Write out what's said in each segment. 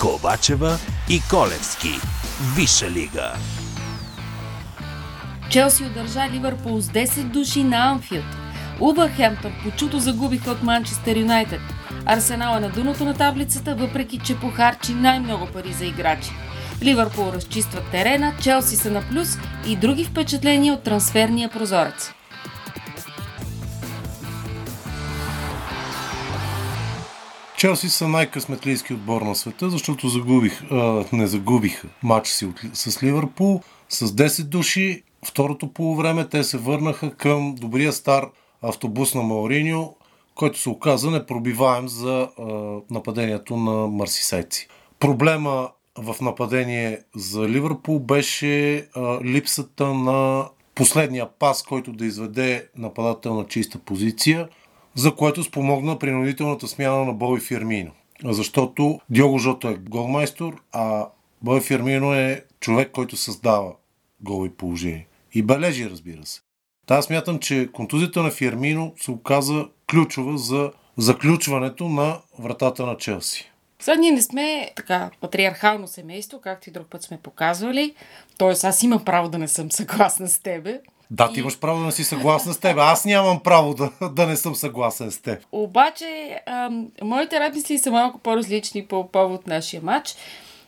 Ковачева и Колевски. Виша лига. Челси удържа Ливърпул с 10 души на Анфилд. Увърхемптън почуто загубиха от Манчестър Юнайтед. Арсенал е на дъното на таблицата, въпреки че похарчи най-много пари за играчи. Ливърпул разчистват терена, Челси са на плюс и други впечатления от трансферния прозорец. Челси са най-късметлийски отбор на света, защото загубих, а, не загубиха матч си от, с Ливърпул с 10 души. Второто полувреме те се върнаха към добрия стар автобус на Маориньо, който се оказа непробиваем за а, нападението на марсисайци. Проблема в нападение за Ливърпул беше а, липсата на последния пас, който да изведе нападател на чиста позиция, за което спомогна принудителната смяна на Боби Фирмино. Защото Диого Жото е голмайстор, а Боби Фирмино е човек, който създава голови положения. И бележи, разбира се. Та аз смятам, че контузията на Фирмино се оказа ключова за заключването на вратата на Челси. Сега ние не сме така патриархално семейство, както и друг път сме показвали. Тоест аз имам право да не съм съгласна с тебе. Да, ти имаш право да не си съгласна с теб. Аз нямам право да, да не съм съгласен с теб. Обаче, ам, моите размисли са малко по-различни по повод нашия матч.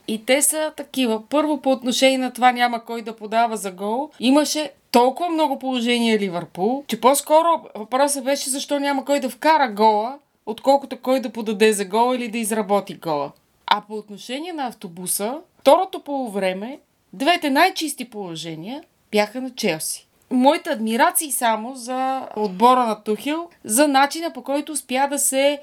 И те са такива. Първо по отношение на това няма кой да подава за гол. Имаше толкова много положение Ливърпул, че по-скоро въпросът беше защо няма кой да вкара гола, отколкото кой да подаде за гол или да изработи гола. А по отношение на автобуса, второто полувреме, двете най-чисти положения бяха на Челси. Моите адмирации само за отбора на Тухил, за начина по който успя да се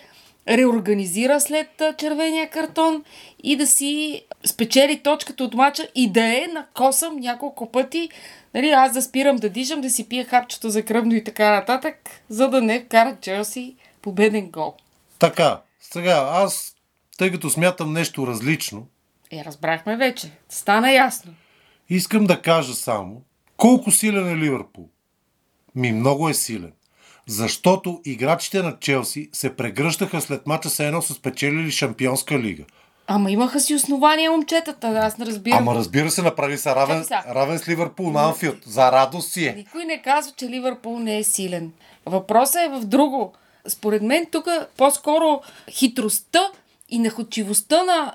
реорганизира след червения картон и да си спечели точката от мача и да е на косъм няколко пъти. Нали, аз да спирам да дишам, да си пия хапчето за кръвно и така нататък, за да не вкара Челси победен гол. Така, сега аз, тъй като смятам нещо различно, Е, разбрахме вече. Стана ясно. искам да кажа само колко силен е Ливърпул. Ми много е силен. Защото играчите на Челси се прегръщаха след мача се едно с печелили Шампионска лига. Ама имаха си основания момчетата, аз не разбирам. Ама разбира се, направи се равен, равен с Ливърпул на Анфилд. За радост си е. Никой не казва, че Ливърпул не е силен. Въпросът е в друго. Според мен тук по-скоро хитростта и находчивостта на,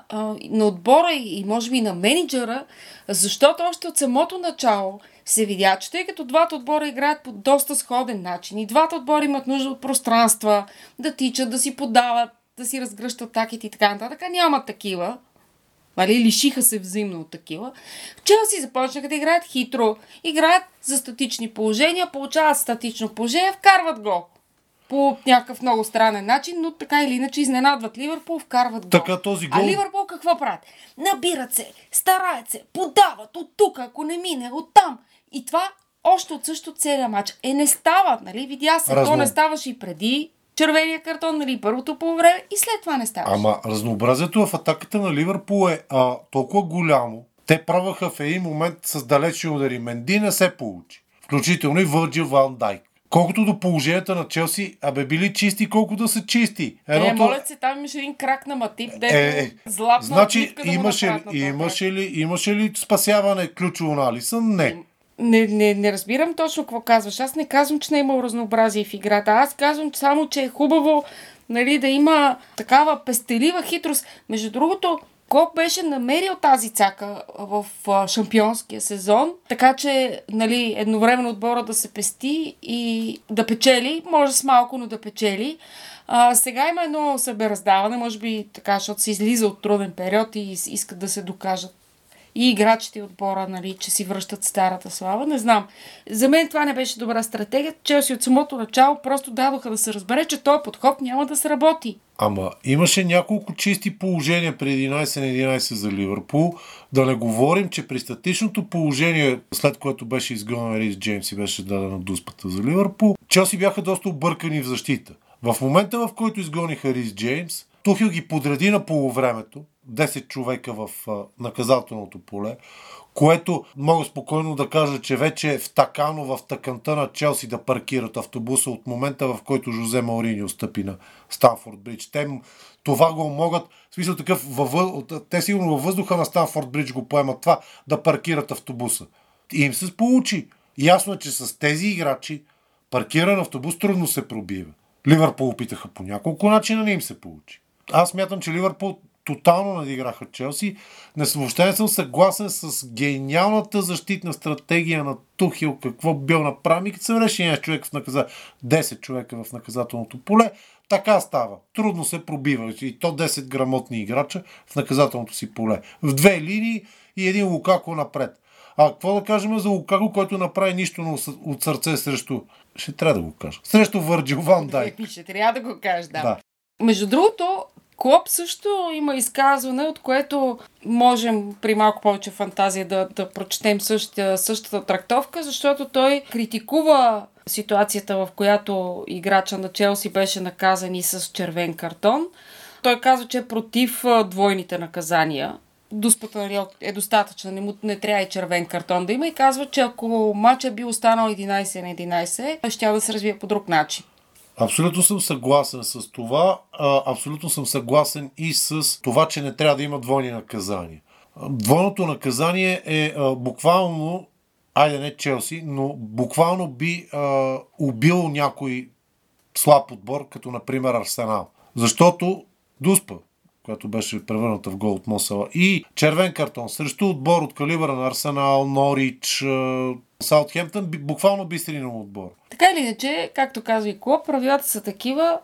на отбора и може би на менеджера, защото още от самото начало се видя, че тъй като двата отбора играят по доста сходен начин и двата отбора имат нужда от пространства, да тичат, да си подават, да си разгръщат атаките и така нататък, а нямат такива. Нали, лишиха се взаимно от такива. Челси започнаха да играят хитро. Играят за статични положения, получават статично положение, вкарват гол. По някакъв много странен начин, но така или иначе изненадват Ливърпул, вкарват гол. Така този гол- А Ливърпул какво правят? Набират се, стараят се, подават от тук, ако не мине, от там. И това още от също целия матч. Е, не става, нали? Видя се, Разно- то не ставаше и преди червения картон, нали? Първото по време и след това не ставаше. Ама разнообразието в атаката на Ливърпул е а, толкова голямо. Те праваха в един момент с далечни удари. Менди не се получи. Включително и Върджил Ван Дайк. Колкото до положенията на Челси, абе били чисти, колко да са чисти. Е, моля се, там имаше един крак на Матип, дето Е, е, златна значи, да имаше, ли, имаше, ли, имаше ли спасяване ключово на Алисън? Не. Не, не, не разбирам точно какво казваш. Аз не казвам, че не е имал разнообразие в играта. Аз казвам само, че е хубаво нали, да има такава пестелива хитрост. Между другото, Клоп беше намерил тази цака в шампионския сезон, така че нали, едновременно отбора да се пести и да печели, може с малко, но да печели. А, сега има едно събераздаване, може би така, защото се излиза от труден период и искат да се докажат и играчите и отбора, нали, че си връщат старата слава. Не знам. За мен това не беше добра стратегия. Челси от самото начало просто дадоха да се разбере, че този подход няма да сработи. Ама имаше няколко чисти положения при 11 на 11 за Ливърпул. Да не говорим, че при статичното положение, след което беше изгонен Рис Джеймс и беше дадена дуспата за Ливърпул, Челси бяха доста объркани в защита. В момента, в който изгониха Рис Джеймс, Тухил ги подреди на полувремето, 10 човека в наказателното поле, което мога спокойно да кажа, че вече е втакано в тъканта на Челси да паркират автобуса от момента, в който Жозе Маурини стъпи на Станфорд Бридж. Те това го могат, в смисъл такъв, във, те сигурно във въздуха на Станфорд Бридж го поемат това, да паркират автобуса. И им се получи. Ясно е, че с тези играчи паркиран автобус трудно се пробива. Ливърпул опитаха по няколко начина, не им се получи. Аз мятам, че Ливърпул тотално надиграха Челси. Не, въобще не съм съгласен с гениалната защитна стратегия на Тухил, какво бил направи, като се един човек в наказа... 10 човека в наказателното поле. Така става. Трудно се пробива. И то 10 грамотни играча в наказателното си поле. В две линии и един Лукако напред. А какво да кажем за Лукако, който направи нищо от сърце срещу... Ще трябва да го кажа. Срещу Върджил Ван Дайк. Ще трябва да го кажеш, да. да. Между другото, Клоп също има изказване, от което можем при малко повече фантазия да, да прочетем същата, същата трактовка, защото той критикува ситуацията, в която играча на Челси беше наказан и с червен картон. Той казва, че е против двойните наказания. Дуспата нали, е достатъчна, не, му, не трябва и червен картон да има и казва, че ако матчът би останал 11 на 11, ще да се развие по друг начин. Абсолютно съм съгласен с това. абсолютно съм съгласен и с това, че не трябва да има двойни наказания. Двойното наказание е буквално, айде не Челси, но буквално би убил някой слаб отбор, като например Арсенал. Защото Дуспа, която беше превърната в гол от Мосала, и червен картон срещу отбор от калибъра на Арсенал, Норич, Саутхемптън, буквално би сринал отбор. Така или иначе, както казва и Клоп, правилата са такива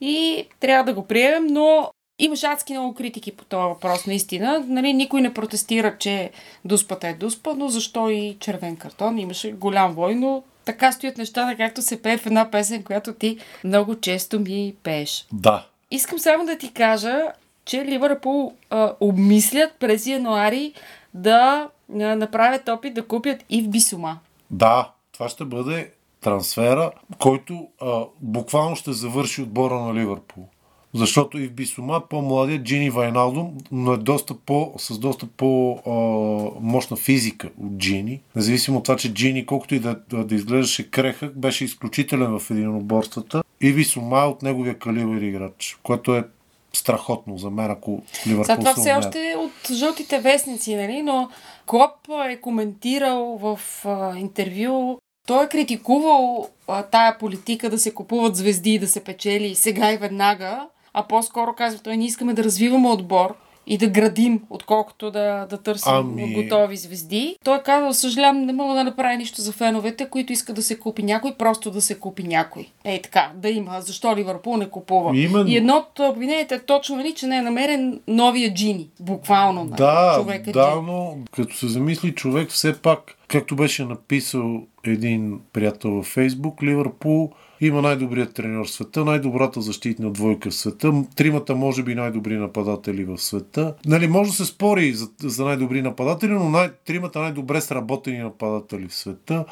и трябва да го приемем, но Имаше адски много критики по този въпрос, наистина. Нали, никой не протестира, че дуспата е дуспа, но защо и червен картон? Имаше голям вой, но така стоят нещата, както се пее в една песен, която ти много често ми пееш. Да. Искам само да ти кажа, че Ливърпул обмислят през януари да направят опит да купят и в Бисума. Да, това ще бъде трансфера, който а, буквално ще завърши отбора на Ливърпул. Защото и в Бисума по-младият Джини Вайналдо, но е доста по, с доста по-мощна физика от Джини. Независимо от това, че Джини, колкото и да, да, да изглеждаше крехък, беше изключителен в единоборствата. И Бисума е от неговия калибър играч, което е страхотно за мен, ако Ливърпул Сега това все още е от жълтите вестници, нали? но Клоп е коментирал в а, интервю. Той е критикувал а, тая политика да се купуват звезди и да се печели сега и веднага, а по-скоро казва, той не искаме да развиваме отбор и да градим, отколкото да, да търсим ами... готови звезди. Той е казал, съжалявам, не мога да направя нищо за феновете, които искат да се купи някой, просто да се купи някой. Ей така, да има. Защо Ливърпул не купува? Имен... И едно от обвиненията е точно, нали, че не е намерен новия Джини. Буквално. Нали, да, човека да, Джини. но като се замисли човек все пак, както беше написал един приятел във Фейсбук, Ливърпул има най-добрият треньор в света, най-добрата защитна двойка в света, тримата може би най-добри нападатели в света. Нали, може да се спори за, за най-добри нападатели, но най- тримата най-добре сработени нападатели в света.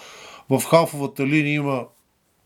В халфовата линия има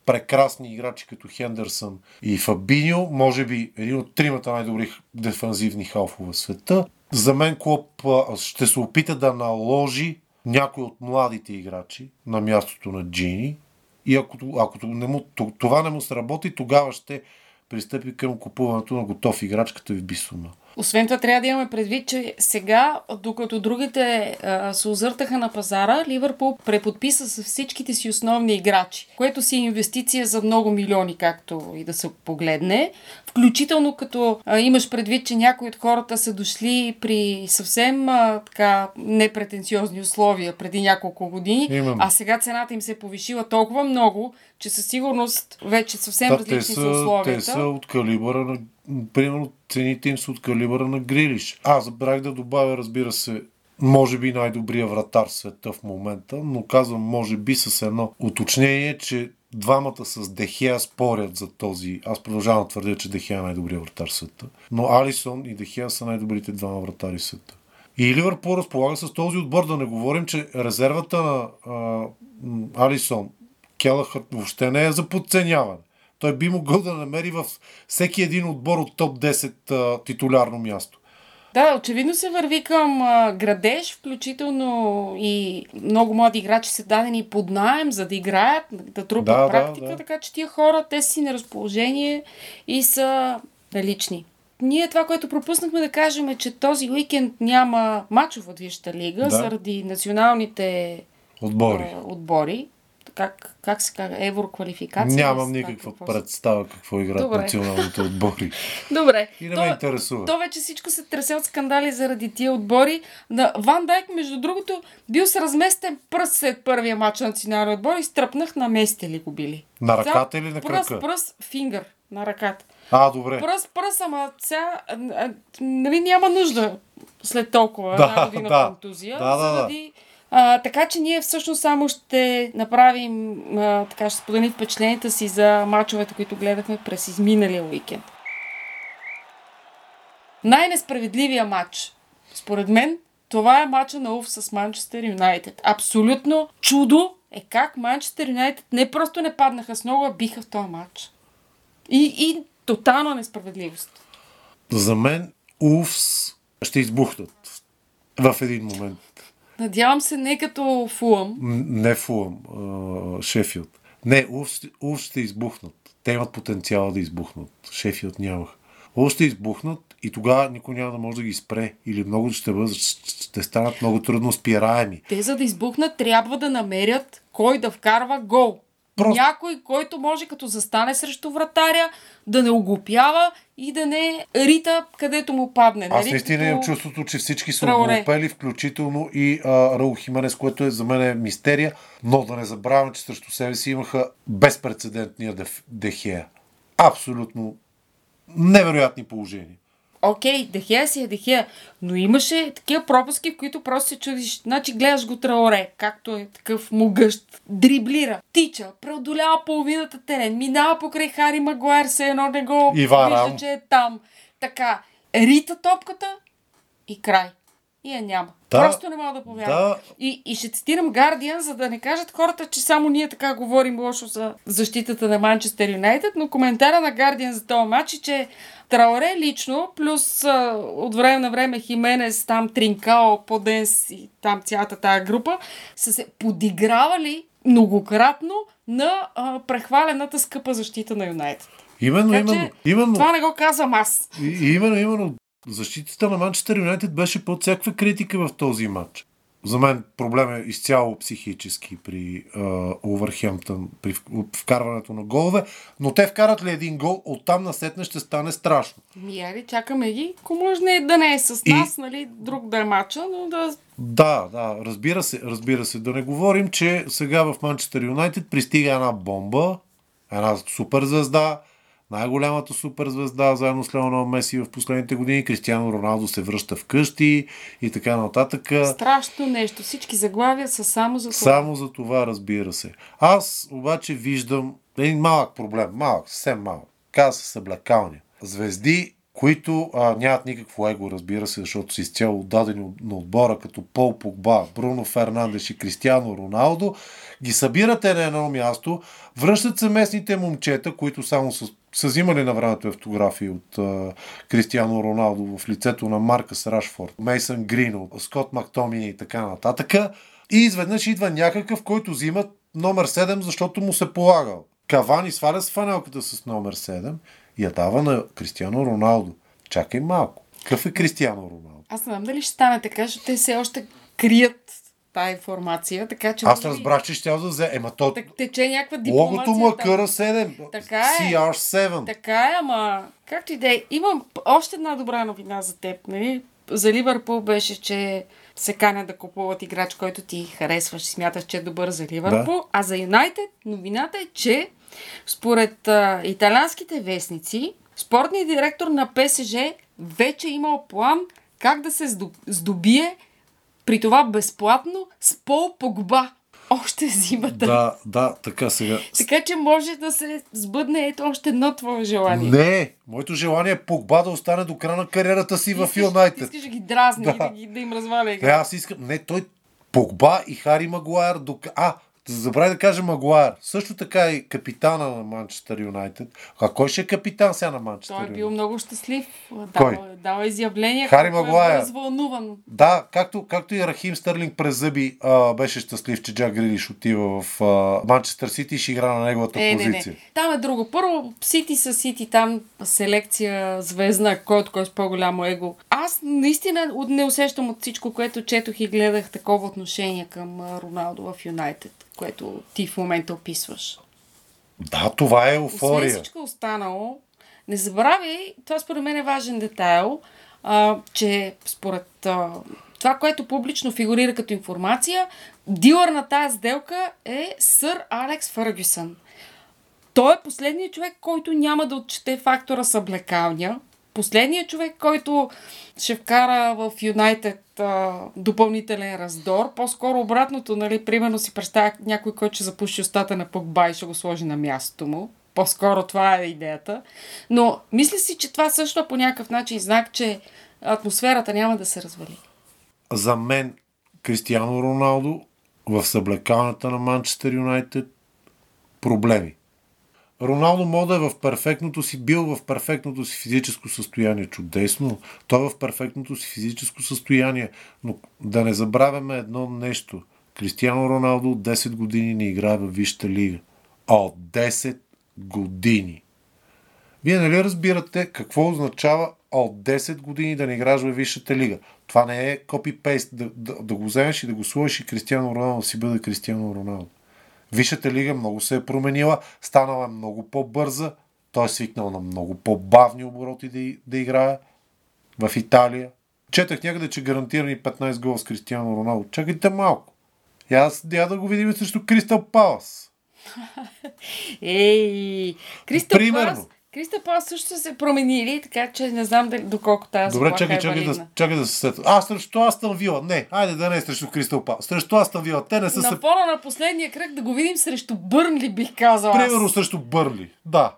прекрасни играчи като Хендерсън и Фабиньо, може би един от тримата най-добри дефанзивни халфове в света. За мен Клоп ще се опита да наложи някой от младите играчи на мястото на Джини и ако, ако не му, това не му сработи, тогава ще пристъпи към купуването на готов играч, като и в Бисума. Освен това, трябва да имаме предвид, че сега, докато другите а, се озъртаха на пазара, Ливърпул преподписа с всичките си основни играчи, което си е инвестиция за много милиони, както и да се погледне. Включително като а, имаш предвид, че някои от хората са дошли при съвсем а, така непретенциозни условия преди няколко години, Имам. а сега цената им се е повишила толкова много, че със сигурност вече съвсем да, различни са, са условията. Те са от калибъра на примерно цените им са от калибъра на Грилиш. Аз забравих да добавя, разбира се, може би най-добрия вратар в света в момента, но казвам може би с едно уточнение, че двамата с Дехея спорят за този. Аз продължавам да твърдя, че Дехея е най-добрия вратар в света. Но Алисон и Дехея са най-добрите двама вратари в света. И Ливърпул разполага с този отбор. Да не говорим, че резервата на а, Алисон, Келахът въобще не е за подценяване той би могъл да намери във всеки един отбор от топ 10 а, титулярно място. Да, очевидно се върви към а, градеж, включително и много млади играчи са дадени под найем, за да играят, да трупат Да, да, практика, да. така че тия хора, те си на разположение и са налични. Ние това, което пропуснахме да кажем е, че този уикенд няма мачов от Висшата лига Да. заради националните Отбори. а, отбори. Как, как се казва? Евроквалификация? Нямам никаква какво представа какво играят Добре. националните отбори. Добре. И не То- ме интересува. То вече всичко се тресе от скандали заради тия отбори. На Ван Дайк, между другото, бил с разместен пръст след първия матч на националния отбор и стръпнах на месте ли го били. На ръката или на пръст, крака? Пръст, фингър на ръката. А, добре. Пръст, пръст, ама сега, нали няма нужда след толкова Да, една година да. контузия. Да, да. заради, а, така че ние всъщност само ще направим, а, така ще споделим впечатленията си за мачовете, които гледахме през изминалия уикенд. Най-несправедливия матч, според мен, това е матча на Уф с Манчестър Юнайтед. Абсолютно чудо е как Манчестър Юнайтед не просто не паднаха с много, а биха в този матч. И, и тотална несправедливост. За мен Уфс ще избухнат в един момент. Надявам се не като Фулъм. Не Фулъм, Шефилд. Не, Уфс ще избухнат. Те имат потенциала да избухнат. Шефилд нямах. Уфс ще избухнат и тогава никой няма да може да ги спре. Или много ще, бъдат, ще станат много трудно спираеми. Те за да избухнат трябва да намерят кой да вкарва гол. Просто- Някой, който може като застане срещу вратаря, да не оглупява и да не рита където му падне. Аз нали? наистина имам чувството, че всички са оглупели, включително и а, Раул Хименес, което е за мен е мистерия, но да не забравяме, че срещу себе си имаха безпредседентния Дехея. Абсолютно невероятни положения. Окей, Дехея си е Дехея, но имаше такива пропуски, в които просто се чудиш. Значи гледаш го Траоре, както е такъв могъщ, дриблира, тича, преодолява половината терен, минава покрай Хари Магуайр, се едно не го вижда, че е там. Така, рита топката и край. И я няма. Да, Просто не мога да повярвам. да. И, и ще цитирам Guardian, за да не кажат хората, че само ние така говорим лошо за защитата на Манчестър Юнайтед, но коментара на Guardian за този матч е, че Траоре лично, плюс а, от време на време Хименес, там Тринкао, Поденс и там цялата тая група, са се подигравали многократно на а, прехвалената скъпа защита на Юнайтед. Именно, Така именно, че именно. това не го казвам аз. И, именно, именно. Защитата на Манчестър Юнайтед беше под всякаква критика в този матч. За мен проблем е изцяло психически при Увърхемптън, при вкарването на голове, но те вкарат ли един гол, оттам насетне ще стане страшно. Ми, ари, чакаме ги. Ако може не, да не е с И- нас, нали, друг да е мача, но да Да, да, разбира се, разбира се. Да не говорим, че сега в Манчестър Юнайтед пристига една бомба, една супер звезда, най-голямата супер звезда, заедно с Леонел Меси в последните години. Кристиано Роналдо се връща вкъщи и така нататък. Страшно нещо. Всички заглавия са само за това. Само за това, разбира се. Аз обаче виждам един малък проблем. Малък, съвсем малък. Каза се съблекалния. Звезди, които а, нямат никакво его, разбира се, защото са изцяло отдадени от- на отбора, като Пол Погба, Бруно Фернандеш и Кристиано Роналдо, ги събирате на едно място, връщат се местните момчета, които само са, са взимали на времето автографии от а, Кристиано Роналдо в лицето на Маркъс Рашфорд, Мейсън Грин, Скот Мактомини и така нататък. И изведнъж идва някакъв, който взима номер 7, защото му се полагал. Кавани сваля с фанелката с номер 7 и я дава на Кристиано Роналдо. Чакай малко. Какъв е Кристиано Роналдо? Аз не знам дали ще стане така, защото те все още крият тази информация, така че... Аз разбрах, че ще да взе. Ема то... так- Тече някаква дипломация. Логото му е там. къра 7. Така е. CR7. Така е, ама както и да е. Имам още една добра новина за теб. Нали? За Ливърпул беше, че се канят да купуват играч, който ти харесваш и смяташ, че е добър за Ливърпул. Да. А за Юнайтед новината е, че според а, италианските вестници, спортният директор на ПСЖ вече е имал план как да се здоб- здобие при това безплатно с Пол Погба. Още зимата. Да, да, така сега. Така че може да се сбъдне ето още едно твое желание. Не, моето желание е Погба да остане до края на кариерата си в Искаш- Юнайтед. Искаш да ги дразни Да. и да, ги, да им разваля Е, игра. аз искам. Не, той Погба и Хари Магуайер. До... А, Забрави да кажа Магуайр. Също така и капитана на Манчестър Юнайтед. А кой ще е капитан сега на Манчестър Той е бил много щастлив. Кой? Дава, дава изявление. Хари колко Магуайр. Е развълнуван. Да, както, както и Рахим Стърлинг през зъби а, беше щастлив, че Джак Грилиш отива в Манчестър Сити и ще игра на неговата Е, не, позиция. не. Там е друго. Първо, Сити са Сити, там селекция звездна, който кой е с по-голямо его. Аз наистина не усещам от всичко, което четох и гледах такова отношение към Роналдо в Юнайтед, което ти в момента описваш. Да, това е Освен еуфория. всичко останало, не забравяй, това според мен е важен детайл, а, че според а, това, което публично фигурира като информация, дилър на тази сделка е сър Алекс Фъргюсън. Той е последният човек, който няма да отчете фактора съблекалня. Последният човек, който ще вкара в Юнайтед допълнителен раздор. По-скоро обратното, нали, примерно си представя някой, който ще запуши устата на Погба и ще го сложи на мястото му. По-скоро това е идеята. Но мисля си, че това също е по някакъв начин знак, че атмосферата няма да се развали. За мен Кристиано Роналдо в съблекалната на Манчестър Юнайтед проблеми. Роналдо мода е в перфектното си, бил в перфектното си физическо състояние. Чудесно. Той е в перфектното си физическо състояние. Но да не забравяме едно нещо. Кристиано Роналдо от 10 години не играе в Висшата лига. От 10 години. Вие нали разбирате какво означава от 10 години да не играеш във Висшата лига? Това не е копи-пейст, да, да, да го вземеш и да го сложиш и Кристиано Роналдо си бъде Кристиано Роналдо. Висшата лига много се е променила, станала е много по-бърза, той е свикнал на много по-бавни обороти да, да играе в Италия. Четах някъде, че гарантирани 15 гола с Кристиано Роналдо. Чакайте малко. Я, я да го видим срещу Кристал Палас. Ей, Кристал Примерно. Палас, Кристал Палас също са се променили, така че не знам дали, доколко тази Добре, чакай, е чакай, да, чакай да се сета. А, срещу Астън Вила. Не, айде да не е срещу Кристал Палас. Срещу Астън Вила. Те не са На се... фона на последния кръг да го видим срещу Бърнли, бих казала. аз. Примерно срещу Бърли. Да.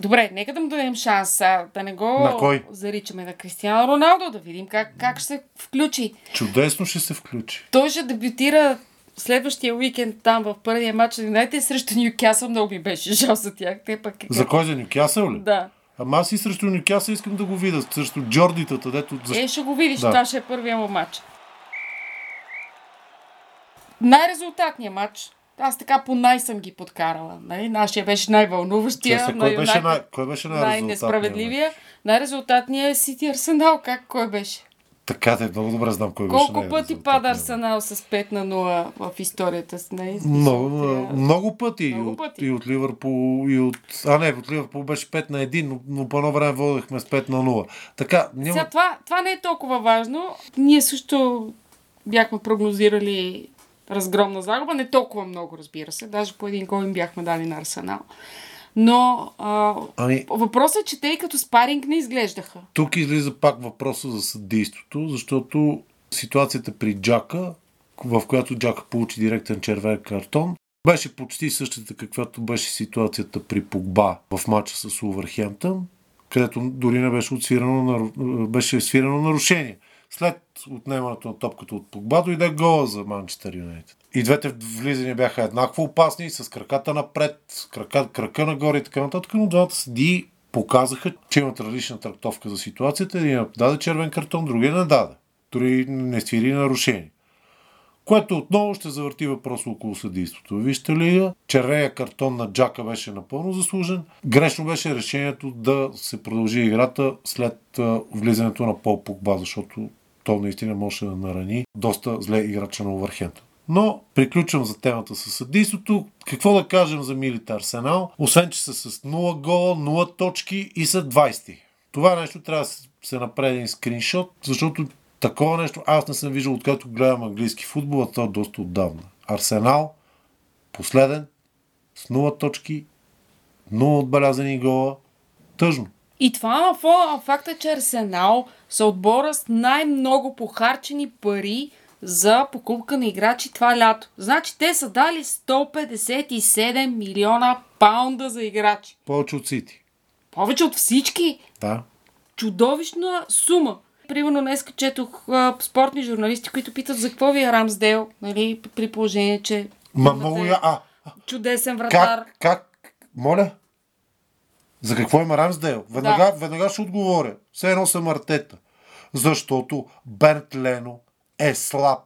Добре, нека да му дадем шанс, а, да не го На кой? заричаме на Кристиано Роналдо, да видим как, как ще се включи. Чудесно ще се включи. Той ще дебютира следващия уикенд там в първия матч на Юнайтед срещу Ньюкасъл. Много ми беше жал за тях. Те пък... За кой за Нюкасъл ли? Да. Ама аз и срещу Нюкасъл искам да го видя. Срещу Джордитата, дето... Е, ще го видиш, Да. това ще е първия му матч. Най-резултатният матч. Аз така по най съм ги подкарала. Нали? Нашия беше най-вълнуващия. Честно, на кой беше, най... кой беше най-резултатният? най-несправедливия. Най-резултатният е Сити Арсенал. Как кой беше? Така да, много добре знам кой беше Колко пъти пада Арсенал с 5 на 0 в историята с нея? Много, много пъти. Много и, от, пъти. и от Ливърпул, и от... А не, от Ливърпул беше 5 на 1, но, но по едно време водехме с 5 на 0. Така, няма... Сега, това, това не е толкова важно. Ние също бяхме прогнозирали разгромна загуба. Не толкова много, разбира се. Даже по един гол им бяхме дали на Арсенал. Но а, Ами, въпросът е, че те и като спаринг не изглеждаха. тук излиза пак въпроса за съдейството, защото ситуацията при Джака, в която Джака получи директен червен картон, беше почти същата, каквато беше ситуацията при Погба в матча с Увърхемптън, където дори не беше, отсвирано, беше свирано нарушение. След отнемането на топката от Погба дойде гола за Манчестър Юнайтед. И двете влизания бяха еднакво опасни, с краката напред, крака, крака нагоре и така нататък, но двамата съдии показаха, че имат различна трактовка за ситуацията. Един даде червен картон, другия не даде. Дори не свири нарушение. Което отново ще завърти въпрос около съдейството. Вижте ли, червения картон на Джака беше напълно заслужен. Грешно беше решението да се продължи играта след влизането на Пол Погба, защото то наистина може да нарани доста зле играча на Овърхемптън. Но приключвам за темата с съдейството. Какво да кажем за милите Арсенал? Освен, че са с 0 гола, 0 точки и са 20. Това нещо трябва да се направи един скриншот, защото такова нещо аз не съм виждал откакто гледам английски футбол, а то е доста отдавна. Арсенал, последен, с 0 точки, 0 отбелязани гола. Тъжно. И това на на факта, че Арсенал са отбора с най-много похарчени пари за покупка на играчи това лято. Значи те са дали 157 милиона паунда за играчи. Повече от Сити. Повече от всички. Да. Чудовищна сума. Примерно днес четох а, спортни журналисти, които питат за какво ви е Рамсдел, нали, при положение, че Ма много я... А, Чудесен вратар. как, как, моля? За какво има Рамсдейл? Веднага, да. веднага ще отговоря. Все едно съм Артета. Защото Берт Лено е слаб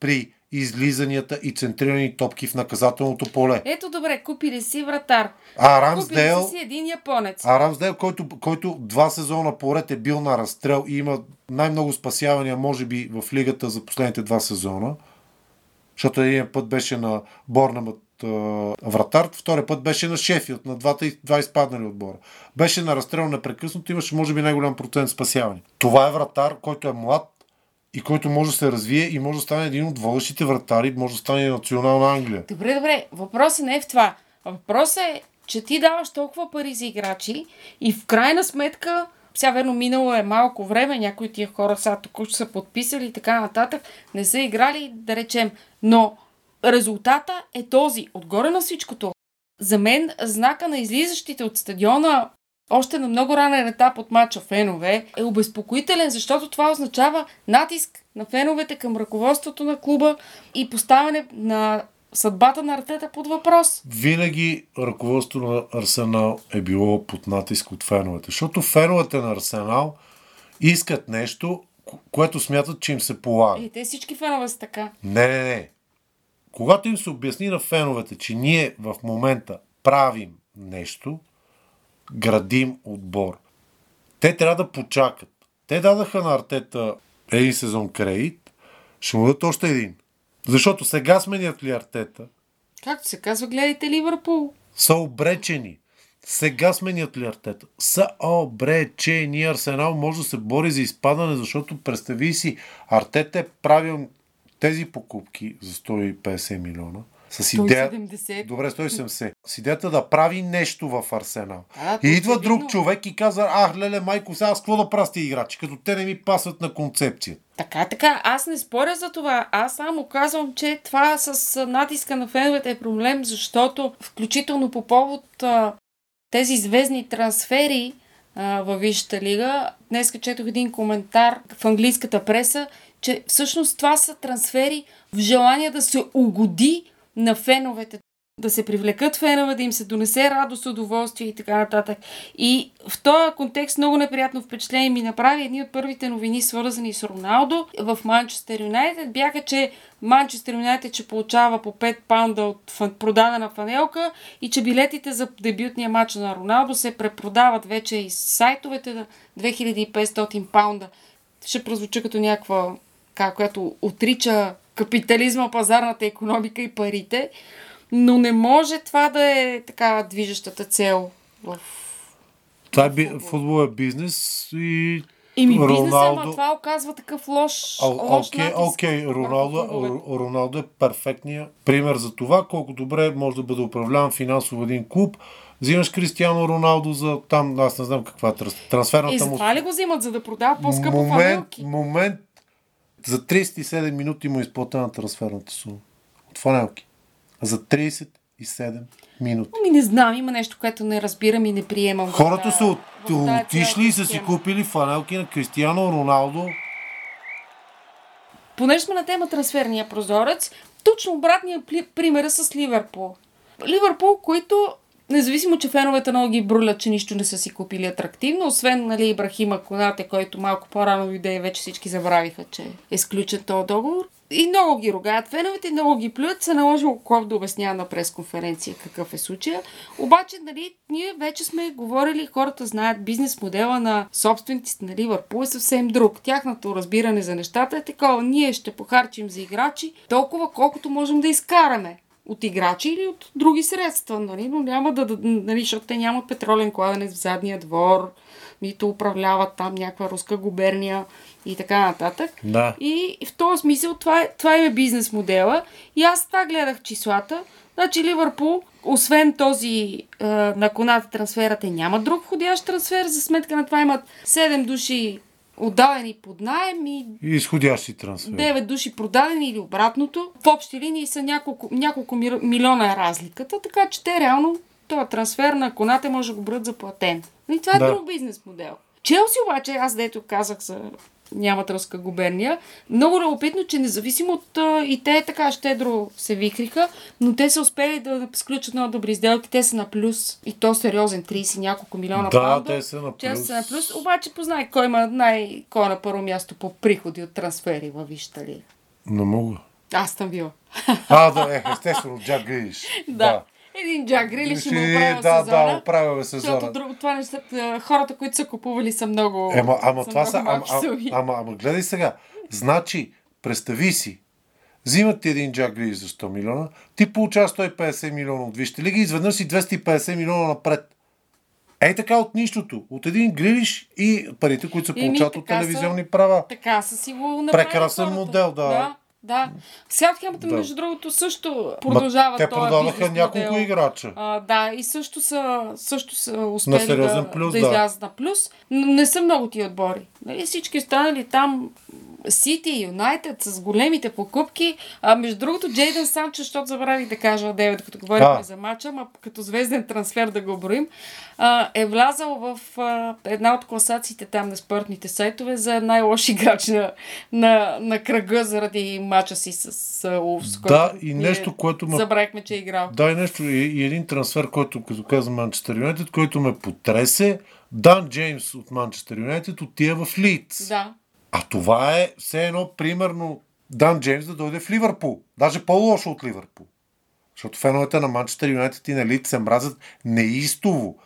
при излизанията и центрирани топки в наказателното поле. Ето добре, купили си вратар. А Купили Рамсдейл, си един японец. а Рамсдейл който, който два сезона поред е бил на разстрел и има най-много спасявания, може би, в лигата за последните два сезона, защото един път беше на Борнамът вратар, втория път беше на Шефилд, на двата, два изпаднали отбора. Беше на разстрел непрекъснато, имаше може би най-голям процент спасяване. Това е вратар, който е млад и който може да се развие и може да стане един от водещите вратари, може да стане национална Англия. Добре, добре. Въпросът не е в това. Въпросът е, че ти даваш толкова пари за играчи и в крайна сметка, сега верно минало е малко време, някои тия хора сега току-що са подписали и така нататък, не са играли, да речем. Но резултата е този. Отгоре на всичкото. За мен знака на излизащите от стадиона още на много ранен етап от матча фенове е обезпокоителен, защото това означава натиск на феновете към ръководството на клуба и поставяне на съдбата на Артета под въпрос. Винаги ръководството на Арсенал е било под натиск от феновете, защото феновете на Арсенал искат нещо, ко- което смятат, че им се полага. И те всички фенове са така. Не, не, не. Когато им се обясни на феновете, че ние в момента правим нещо, градим отбор, те трябва да почакат. Те дадаха на Артета един сезон кредит, ще му дадат още един. Защото сега сменят ли Артета, Както се казва, гледайте Ливърпул. са обречени. Сега сменят ли Артета? Са обречени. Арсенал може да се бори за изпадане, защото представи си, Артета е правил тези покупки за 150 милиона. С идея... 170. Добре, 170. С идеята да прави нещо в Арсенал. Да, и идва друг човек и казва, ах, леле, майко, сега аз какво да правя с тези играчи, като те не ми пасват на концепция. Така, така. Аз не споря за това. Аз само казвам, че това с а, натиска на феновете е проблем, защото включително по повод а, тези звездни трансфери а, във Висшата лига, днес четох един коментар в английската преса, че всъщност това са трансфери в желание да се угоди на феновете, да се привлекат фенове, да им се донесе радост, удоволствие и така нататък. И в този контекст много неприятно впечатление ми направи едни от първите новини, свързани с Роналдо в Манчестър Юнайтед, бяха, че Манчестър Юнайтед ще получава по 5 паунда от продадена фанелка и че билетите за дебютния матч на Роналдо се препродават вече и с сайтовете на 2500 паунда. Ще прозвуча като някаква, как, която отрича капитализма, пазарната економика и парите, но не може това да е така движещата цел в Това е, би- футбол е бизнес и И ми бизнеса, Роналдо- ама това оказва такъв лош, О, лош Окей, окей, Роналдо, Роналдо е перфектният пример за това, колко добре може да бъде управляван финансово един клуб. Взимаш Кристиано Роналдо за там, аз не знам каква е трансферната И му. затова ли го взимат, за да продават по-скъпо момент, момент, за 37 минути му е изплатена трансферната сума. От фанелки. За 37 минути. Ами не знам, има нещо, което не разбирам и не приемам. Хората са от, отишли и са си купили фанелки на Кристиано Роналдо. Понеже сме на тема трансферния прозорец, точно обратния пример е с Ливърпул. Ливърпул, които Независимо, че феновете много ги брулят, че нищо не са си купили атрактивно, освен нали, Ибрахима Конате, който малко по-рано дойде и вече всички забравиха, че е сключен този договор. И много ги ругаят феновете, много ги плюят. Се наложи Клоп да обяснява на пресконференция какъв е случая. Обаче, нали, ние вече сме говорили, хората знаят бизнес модела на собствениците на Ливърпул е съвсем друг. Тяхното разбиране за нещата е такова. Ние ще похарчим за играчи толкова, колкото можем да изкараме от играчи или от други средства, нали? но няма да, нали, защото те нямат петролен кладенец в задния двор, нито управляват там някаква руска губерния и така нататък. Да. И в този смисъл това, е, това е бизнес модела. И аз това гледах числата. Значи Ливърпул, освен този е, на коната трансфера, те нямат друг входящ трансфер. За сметка на това имат 7 души отдадени под найем и И изходящи трансфери. 9 души продадени или обратното. В общи линии са няколко, няколко милиона е разликата, така че те реално този трансфер на Конате може да го бъдат заплатен. И това е Да. друг бизнес модел. Челси обаче, аз дето казах за нямат руска губерния. Много любопитно, че независимо от а, и те така щедро се викриха, но те са успели да сключат много добри сделки. Те са на плюс и то сериозен 30 няколко милиона Да, паунда. те са на Те плюс. са на плюс. Обаче познай кой има най- кой е на първо място по приходи от трансфери във Висшата лига. Не мога. Аз съм била. А, да, е, естествено, Джак Гриш. Да. Един Джак Грилиш Ще- има оправил да, сезона. да, оправил е Защото сезона. друго, това не са, а, хората, които са купували са много Ема, ама са това са... Ама, ама, ама, ама, гледай сега. Значи, представи си, взимат ти един Джак Гриш за 100 милиона, ти получаваш 150 милиона от Вижте лига и изведнъж си 250 милиона напред. Ей така от нищото. От един грилиш и парите, които се получават от така са. телевизионни права. Така са си го направили Прекрасен хората. модел, да. Да, да. Саутхемптън, Да. между другото, също продължава Те бизнес няколко модел. играча. А, да, и също са, също са успели сериозен да, плюс, да, да. излязат на плюс. Но не са много тия отбори. Нали, всички останали там Сити и Юнайтед с големите покупки. А, между другото, Джейден Санчо, защото забравих да кажа, Девет, като говорихме за матча, ма като звезден трансфер да го броим, а, е влязал в а, една от класациите там на спортните сайтове за най-лош играч на, на, на кръга заради матча си с а, Улфс. Да, и нещо, което ме Забравихме, че е играл. Да, и нещо, и, и един трансфер, който, като казвам Манчестър Юнайтед, който ме потресе. Дан Джеймс от Манчестър Юнайтед отива в Лидс. Да. А това е все едно, примерно, Дан Джеймс да дойде в Ливърпул. Даже по-лошо от Ливърпул. Защото феновете на Манчестър Юнайтед и на Лидс се мразят неистово.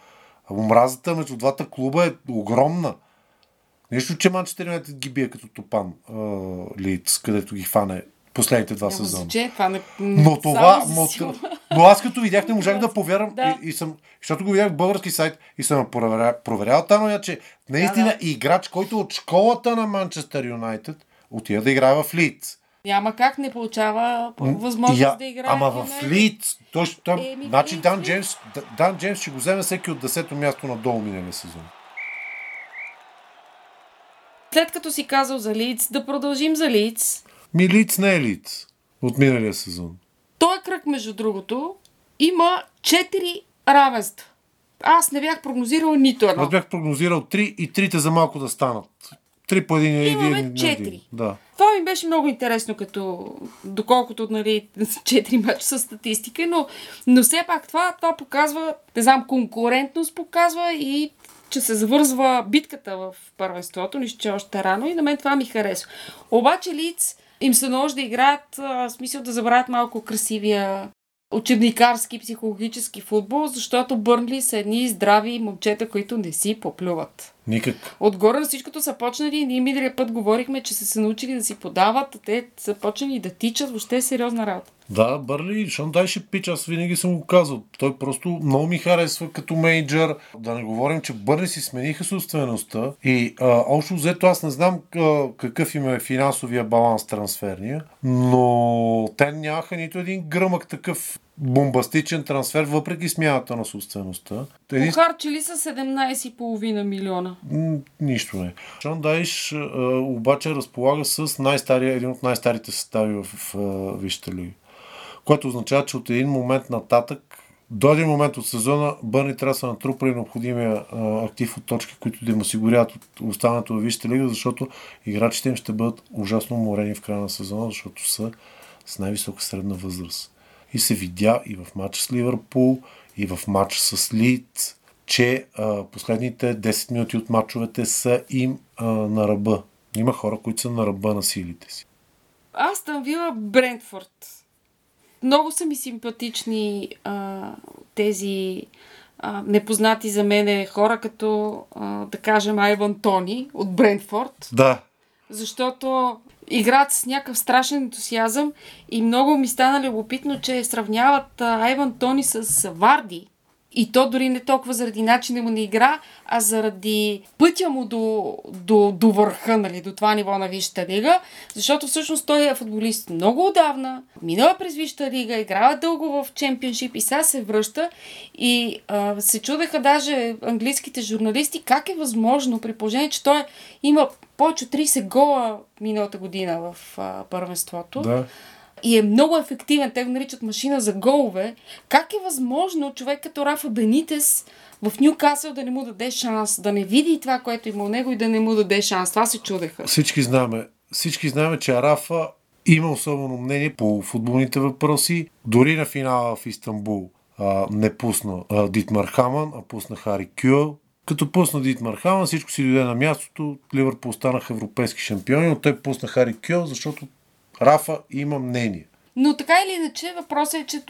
А омразата между двата клуба е огромна. Нищо, че Манчестър Юнайтед ги бие като топан Лидс, където ги фане последните два Няма сезона. значение, това не... Но това, но, но аз като видях, не можах да повярвам. Да. И, и съм, защото го видях в български сайт и съм проверял, проверял Таноя, че наистина Да, играч, който от школата на Манчестър Юнайтед отива да играе в Лидс. Няма как не получава възможност Я- да играе. Ама в. Лидс. Той, той, значи Дан. Джеймс, Дан Джеймс ще го вземе всеки от 10-то място надолу миналия сезон. След като си казал за Лиц, да продължим за Лиц. Ми Лидс не е Лидс от миналия сезон. Той кръг, между другото, има 4 равенства. Аз не бях прогнозирала нито едно. Аз бях прогнозирал 3 и трите за малко да станат. Три по един и един. Имаме четири. Да. Това ми беше много интересно, като доколкото нали, 4 мача с статистика, но, но все пак това, това показва, не знам, конкурентност показва и че се завързва битката в първенството, нищо, че е още рано и на мен това ми харесва. Обаче Лиц им се наложи да играят, а, в смисъл да забравят малко красивия учебникарски, психологически футбол, защото Бърнли са едни здрави момчета, които не си поплюват. Никак. Отгоре на всичкото са почнали, ние миналия път говорихме, че са се научили да си подават, а те са почнали да тичат, въобще е сериозна работа. Да, Бърли, Шон Дайше пич, аз винаги съм го казал. Той просто много ми харесва като менеджер. Да не говорим, че Бърли си смениха собствеността и а, общо взето аз не знам а, какъв им е финансовия баланс трансферния, но те нямаха нито един гръмък такъв бомбастичен трансфер, въпреки смяната на собствеността. Един Похарчили са 17,5 милиона. М, Нищо не. Шон Дайш а, обаче разполага с най-стария, един от най-старите състави в, в, в Висшата лига. Което означава, че от един момент нататък, до един момент от сезона, Бърни трябва да са натрупали необходимия а, актив от точки, които да им осигуряват от останалото в Висшата лига, защото играчите им ще бъдат ужасно уморени в края на сезона, защото са с най-висока средна възраст. И се видя и в матч с Ливърпул, и в матч с Лид, че а, последните 10 минути от матчовете са им а, на ръба. Има хора, които са на ръба на силите си. Там вила Брентфорд. Много са ми симпатични а, тези а, непознати за мене хора, като а, да кажем Айван Тони от Брентфорд. Да. защото играят с някакъв страшен ентусиазъм и много ми стана любопитно, че сравняват Айван Тони с Варди. И то дори не толкова заради начина му на игра, а заради пътя му до, до, до върха, нали, до това ниво на Висшата лига, защото всъщност той е футболист много отдавна, минала през Висшата лига, играва дълго в чемпионшип и сега се връща и а, се чудеха даже английските журналисти как е възможно при положение, че той има повече от 30 гола миналата година в а, първенството. Да. И е много ефективен. Те го наричат машина за голове. Как е възможно човек като Рафа Бенитес в Ньюкасъл да не му даде шанс, да не види това, което има у него и да не му даде шанс? Това се чудеха. Всички знаме, всички знаме, че Рафа има особено мнение по футболните въпроси. Дори на финала в Истанбул а, не пусна а, Дитмар Хаман, а пусна Хари Кюел. Като пусна Дитмар Хаман, всичко си дойде на мястото. Ливърпул останаха европейски шампиони, но той пусна Хари Кюел, защото Рафа има мнение. Но така или иначе, въпросът е, че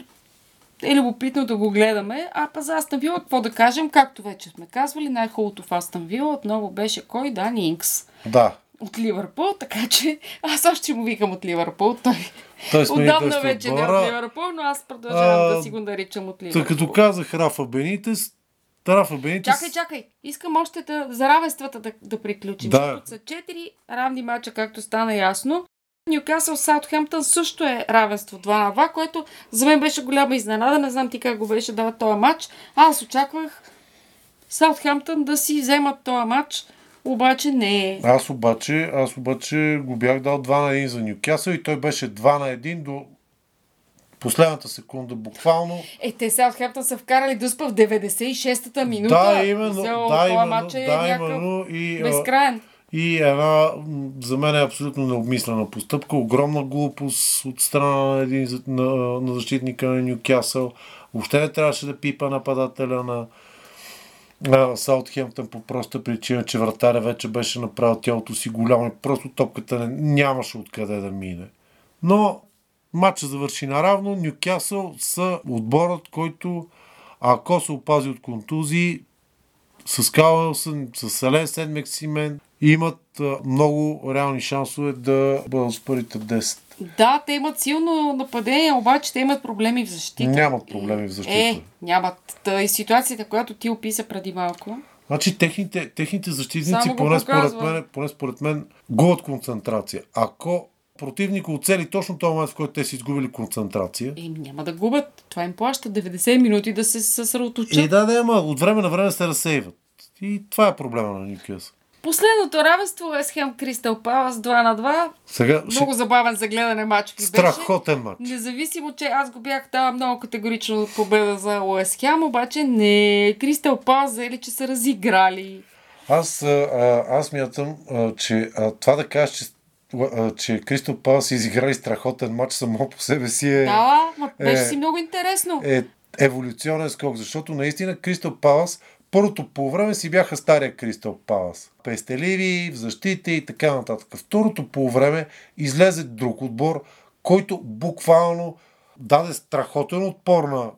е любопитно да го гледаме. А па за Астан Вила, какво да кажем, както вече сме казвали, най-хубавото в Астан Вила отново беше кой? Дани Инкс. Да, От Ливърпул, така че аз още му викам от Ливърпул. Той, смени отдавна вече не е от Ливърпул, но аз продължавам А, да си го наричам от Ливърпул. като казах Рафа Бенитес, Рафа Бенитес... Чакай, чакай. Искам още да, за равенствата да, да приключим. Да. Са четири равни мача, както стана ясно. Ньюкасъл Саутхемптън също е равенство 2 на 2, което за мен беше голяма изненада. Не знам ти как го беше дава този матч. Аз очаквах Саутхемптън да си вземат този матч, обаче не е. Аз обаче, аз обаче го бях дал 2 на 1 за Ньюкасъл и той беше 2 на 1 до последната секунда буквално. Е, те Саутхемптън са вкарали Дуспа в 96-та минута. Да, именно, За, да, именно, матч е да, именно и, безкрайен. И една за мен е абсолютно необмислена постъпка, огромна глупост от страна на, един, на, на защитника на Ньюкасъл. Въобще не трябваше да пипа нападателя на а, Саутхемптън по проста причина, че вратаря вече беше направил тялото си голямо и просто топката не, нямаше откъде да мине. Но матча завърши наравно. Ньюкасъл са отборът, който ако се опази от контузии, с Кауелсън, с Ален Седмек Симен имат много реални шансове да бъдат с първите 10. Да, те имат силно нападение, обаче те имат проблеми в защита. Нямат проблеми в защита. Е, нямат. Та и ситуацията, която ти описа преди малко. Значи техните, техните защитници, поне според, мен, поне според мен, губят концентрация. Ако противник оцели точно този момент, в който те са изгубили концентрация, Е, няма да губят. Това им плаща 90 минути да се съсредоточат. и да, да, ама от време на време се разсейват. И това е проблема на Ньюкасъл. Последното равенство е Хем Кристал Палас 2 на 2. Сега Много ще... забавен за гледане матч беше. страхотен матч. Независимо, че аз го бях дала много категорично победа за Хем, обаче не. Кристал Палас заели, че са разиграли. Аз, а, аз мятам, а, че а, това да кажеш, че, че Кристо Палас изиграли страхотен матч само по себе си е, Да, ма беше е- си много интересно. е еволюционен скок, защото наистина Кристал Палас първото по време си бяха стария Кристал Палас. Пестеливи, в защита и така нататък. Второто по време излезе друг отбор, който буквално даде страхотен отпор на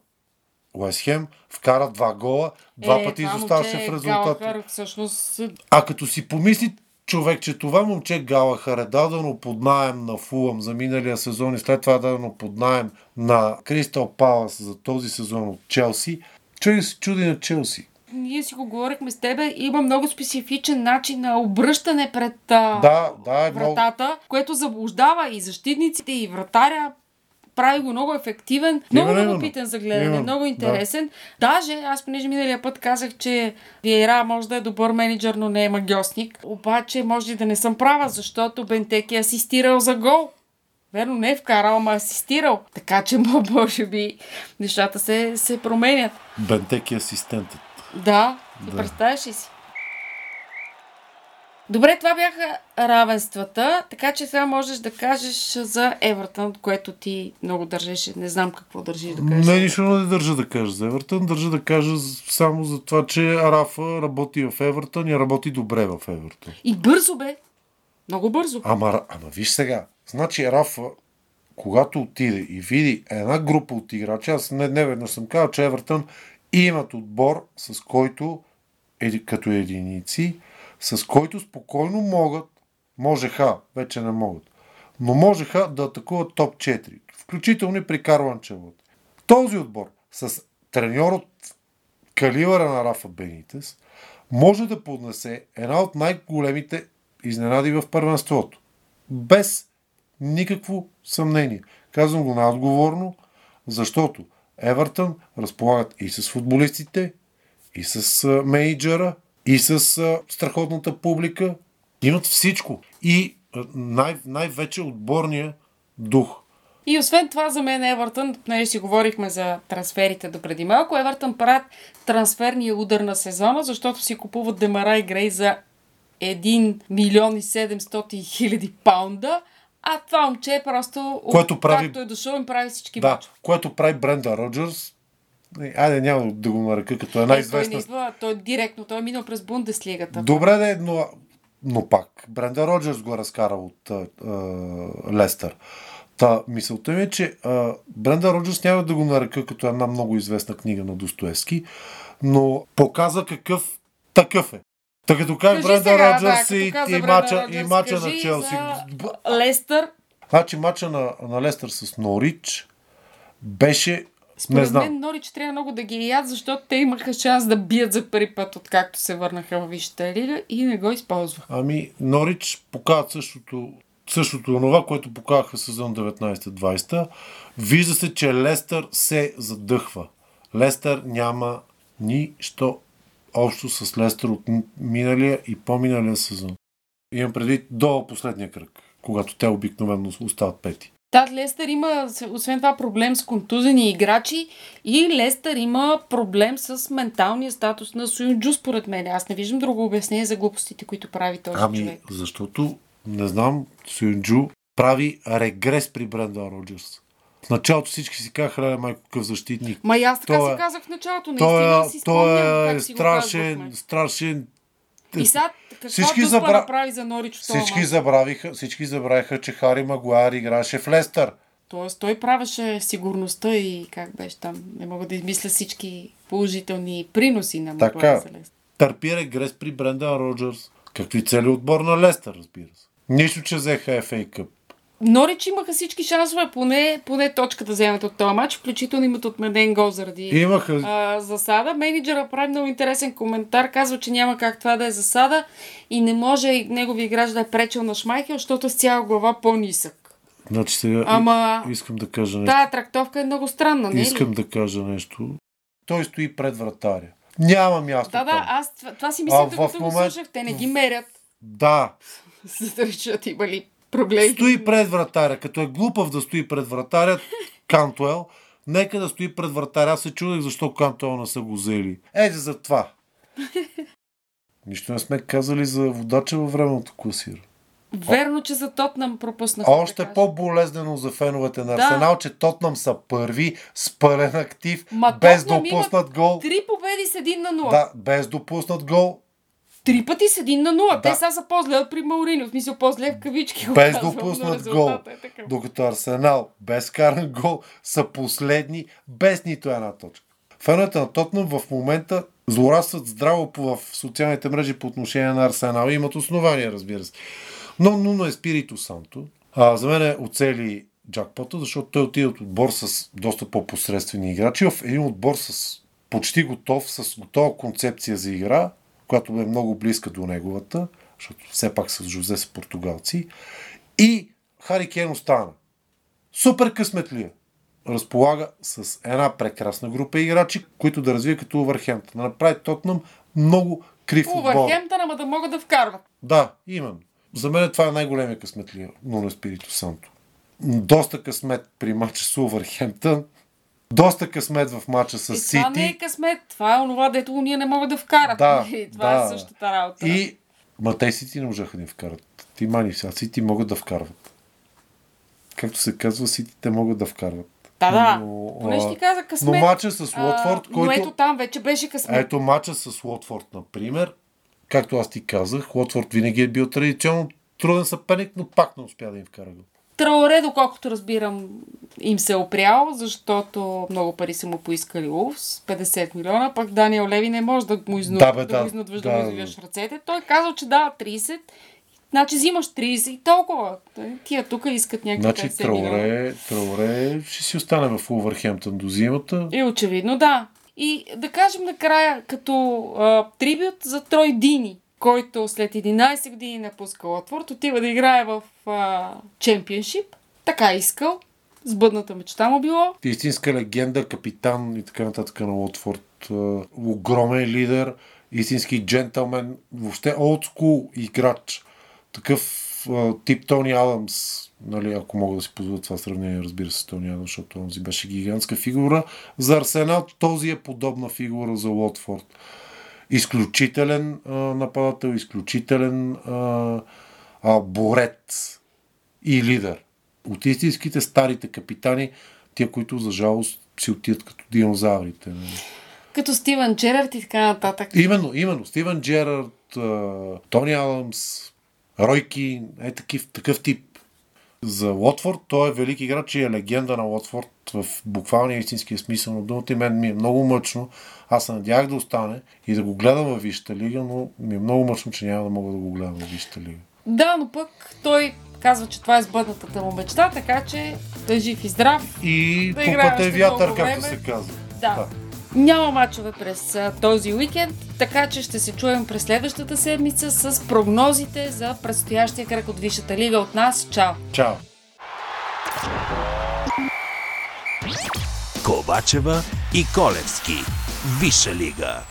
Уесхем, вкара два гола, два е, пъти изоставаше в резултат. Галахър, всъщност А като си помисли човек, че това момче Галахър е дадено под найем на Фулъм за миналия сезон и след това е дадено под найем на Кристал Палас за този сезон от Челси, човек се чуди на Челси. ние си го говорихме с тебе, има много специфичен начин на обръщане пред Да, да, е много... вратата, което заблуждава и защитниците, и вратаря. Прави го много ефективен, много Именно, любопитен за гледане, именно, много да. интересен. Даже, аз понеже миналия път казах, че Виера може да е добър менеджер, но не е магиосник. Обаче може да не съм права, защото Бентек е асистирал за гол. Верно, не е вкарал, ама е асистирал. Така че може би нещата се, се променят. Бентек е асистентът. Да, Да. представяш ли си? Добре, това бяха равенствата, така че сега можеш да кажеш за Евертън, което ти много държеше. Не знам какво държиш да кажеш. Не, нищо не държа да кажа за Евертън. Държа да кажа само за това, че Рафа работи в Евертън и работи добре в Евертън. И бързо бе. Много бързо. Ама, ама виж сега, значи Рафа, когато отиде и види една група от играчи, аз не, не веднъж съм казал, че Евертън имат отбор, с който, еди, като единици, с който спокойно могат, можеха, вече не могат, но можеха да атакуват топ 4, включително и при Карл Анчелот. Този отбор с треньор от калибъра на Рафа Бенитес може да поднесе една от най-големите изненади в първенството. Без никакво съмнение. Казвам го най-отговорно, защото Евертън разполагат и с футболистите, и с менеджера, и с а, страхотната публика. Имат всичко. И най- най-вече отборния дух. И освен това, за мен Евертън, понеже си говорихме за трансферите до преди малко, Евертън правят трансферния удар на сезона, защото си купуват Демара и Грей за 1 милион и 700 хиляди паунда, а това момче просто, Което прави- както е дошъл, им прави всички Да, мачове. което прави Бренда Роджерс. Не, Айде, няма да го нарека като Е, една той, не известна идва, той директно, той е минал през Бундеслигата. Добре, де, но, но пак. Бренда Роджерс го е разкарал от а, а, Лестър. Та, мисълта ми е, че а, Бренда Роджерс няма да го нарека като една много известна книга на Достоевски, но показа какъв такъв е. Та като Кажи Бренда Роджерс да, и, и, мача, и мача на Челси. за Лестър, Значи мача на, на Лестър с Норич беше не Според знам. мен Норич трябва много да ги яд, защото те имаха шанс да бият за първи път, откакто се върнаха в Висшата лига и не го използваха. Ами, Норич показват същото, същото онова, което показаха сезон 19-20. Вижда се, че Лестър се задъхва. Лестър няма нищо общо с Лестър от миналия и по-миналия сезон. Имам предвид до последния кръг, когато те обикновено остават пети. Да, Лестър има, освен това, проблем с контузени играчи и Лестър има проблем с менталния статус на Суюнджу, според мен. Аз не виждам друго обяснение за глупостите, които прави този Ами, човек. защото, не знам, Сюнджу прави регрес при Брендан Роджерс. В началото всички си казаха, леле, майко, какъв защитник. Ма и аз така Той си е- казах в началото. Наистина Той, си е, спомням той е си го страшен, страшен. И сега, какво Всички забра- направи за Норич Всички забравиха, всички забравиха, че Хари Магуайр играше в Лестър. Тоест, той правеше сигурността и как беше там. Не мога да измисля всички положителни приноси на Така. Магуайр за Лестър. Търпи регрес при Брендан Роджерс. Както и целият отбор на Лестър, разбира се. Нищо, че взеха FA Cup. Норич имаха всички шансове, поне, поне точка да вземат от този матч, включително имат отменен гол заради Имаха... а, засада. Менеджера прави много интересен коментар, казва, че няма как това да е засада и не може и негови играч да е пречил на Шмайхел, защото с цяла глава по-нисък. Значи сега Ама искам да кажа нещо. тая трактовка е много странна, не е Искам ли? да кажа нещо. Той стои пред вратаря. Няма място Да, да, там. аз това, това си мисля, докато го момент- слушах. Те не ги мерят, Да, за да решат има ли проблеми. стои пред вратаря. Като е глупав да стои пред вратаря, Кантуел, нека да стои пред вратаря. Аз се чудех защо Кантуел не са го взели. Ето за това. Нищо не сме казали за водача във времето класира. Верно, че за Тотнам пропуснах. Още по-болезнено за феновете на Да. Арсенал, че Тотнам са първи с пълен актив, Ма без Тотнам допуснат гол. Три победи с един на нула. Да, без допуснат гол, Три пъти с един на нула. Да. Те сега са по-зле при Маурини. В смисъл по-зле в кавички. без но допуснат гол. Е. Докато Арсенал без каран гол са последни без нито една точка. Феновете на Тотнам в момента злорадстват здраво в социалните мрежи по отношение на Арсенал имат основания, разбира се. Но Нуно е Спирито Санто. А, за мен е оцели джакпота, защото той отиде от отбор с доста по-посредствени играчи в един отбор с почти готов, с готова концепция за игра, която бе много близка до неговата, защото все пак с Жозе са португалци. И Хари Кен остана. Супер късметлия. Разполага с една прекрасна група играчи, които да развие като Увърхемптън. Да направи Тотнам много крив отбор. Увърхемптън, ама да могат да вкарват. Да, имам. За мен това е най-големия късметлия, но на Спирито Санто. Доста късмет при матча с Увърхемптън. Доста късмет в матча с И това не е Сити. късмет. Това е онова, дето уния не могат да вкарат. Да, И това да. е същата работа. И... Ма те Сити не можаха да им вкарат. Ти мани сега. Сити могат да вкарват. Както се казва, Сити те могат да вкарват. Да, да. Но, Поне ще ти каза късмет. Но матча с Лотфорд, Но който... ето там вече беше късмет. Ето матча с Лотфорд, например. Както аз ти казах, Лотфорд винаги е бил традиционно труден съперник, но пак не успя да им вкара гол. Трауре, доколкото разбирам, им се е опрял, защото много пари са му поискали Улфс, 50 милиона, пък Даниел Леви не може да му, изну... Да, бе, да, да, го изнудваш да, да, му ръцете. Той е казал, че дава 30, значи взимаш 30 и толкова. Тия тук искат някакви Значи 50 милиона. Трауре, Трауре ще си остане в Увърхемптън до зимата. И очевидно, да. И да кажем накрая, като а, трибют за Трой Дини, който след 11 години напуска Лотфорд, отива да играе в а, Чемпионшип. Така е искал. Сбъдната мечта му било. Истинска легенда, капитан и така нататък на Лотфорд. Е, Огромен лидер, истински джентълмен, въобще олдскул играч. Такъв тип Тони Адамс, нали, ако мога да си позволя това сравнение, разбира се, Тони Адамс, защото он си беше гигантска фигура. За Арсенал този е подобна фигура за Лотфорд. Изключителен а, нападател, изключителен а, а, борец и лидер. От истинските старите капитани, тия, които за жалост си отиват като динозаврите. Нали. Като Стивен Джерард и така нататък. Именно, именно. Стивен Джерард, Тони Адамс, Ройки, е такив, такъв тип. За Лотфорд той е велик играч и е легенда на Лотфорд в буквалния истинския смисъл на думата и мен ми е много мъчно. Аз се надях да остане и да го гледам във Висшата лига, но ми е много мъчно, че няма да мога да го гледам във Висшата лига. Да, но пък той казва, че това е сбъднатата му мечта, така че да е жив и здрав. И Да да купата е вятър, както се казва. Да. Няма мачове през а, този уикенд, така че ще се чуем през следващата седмица с прогнозите за предстоящия кръг от Висшата лига от нас. Чао! Чао! Ковачева и Колевски. Виша лига.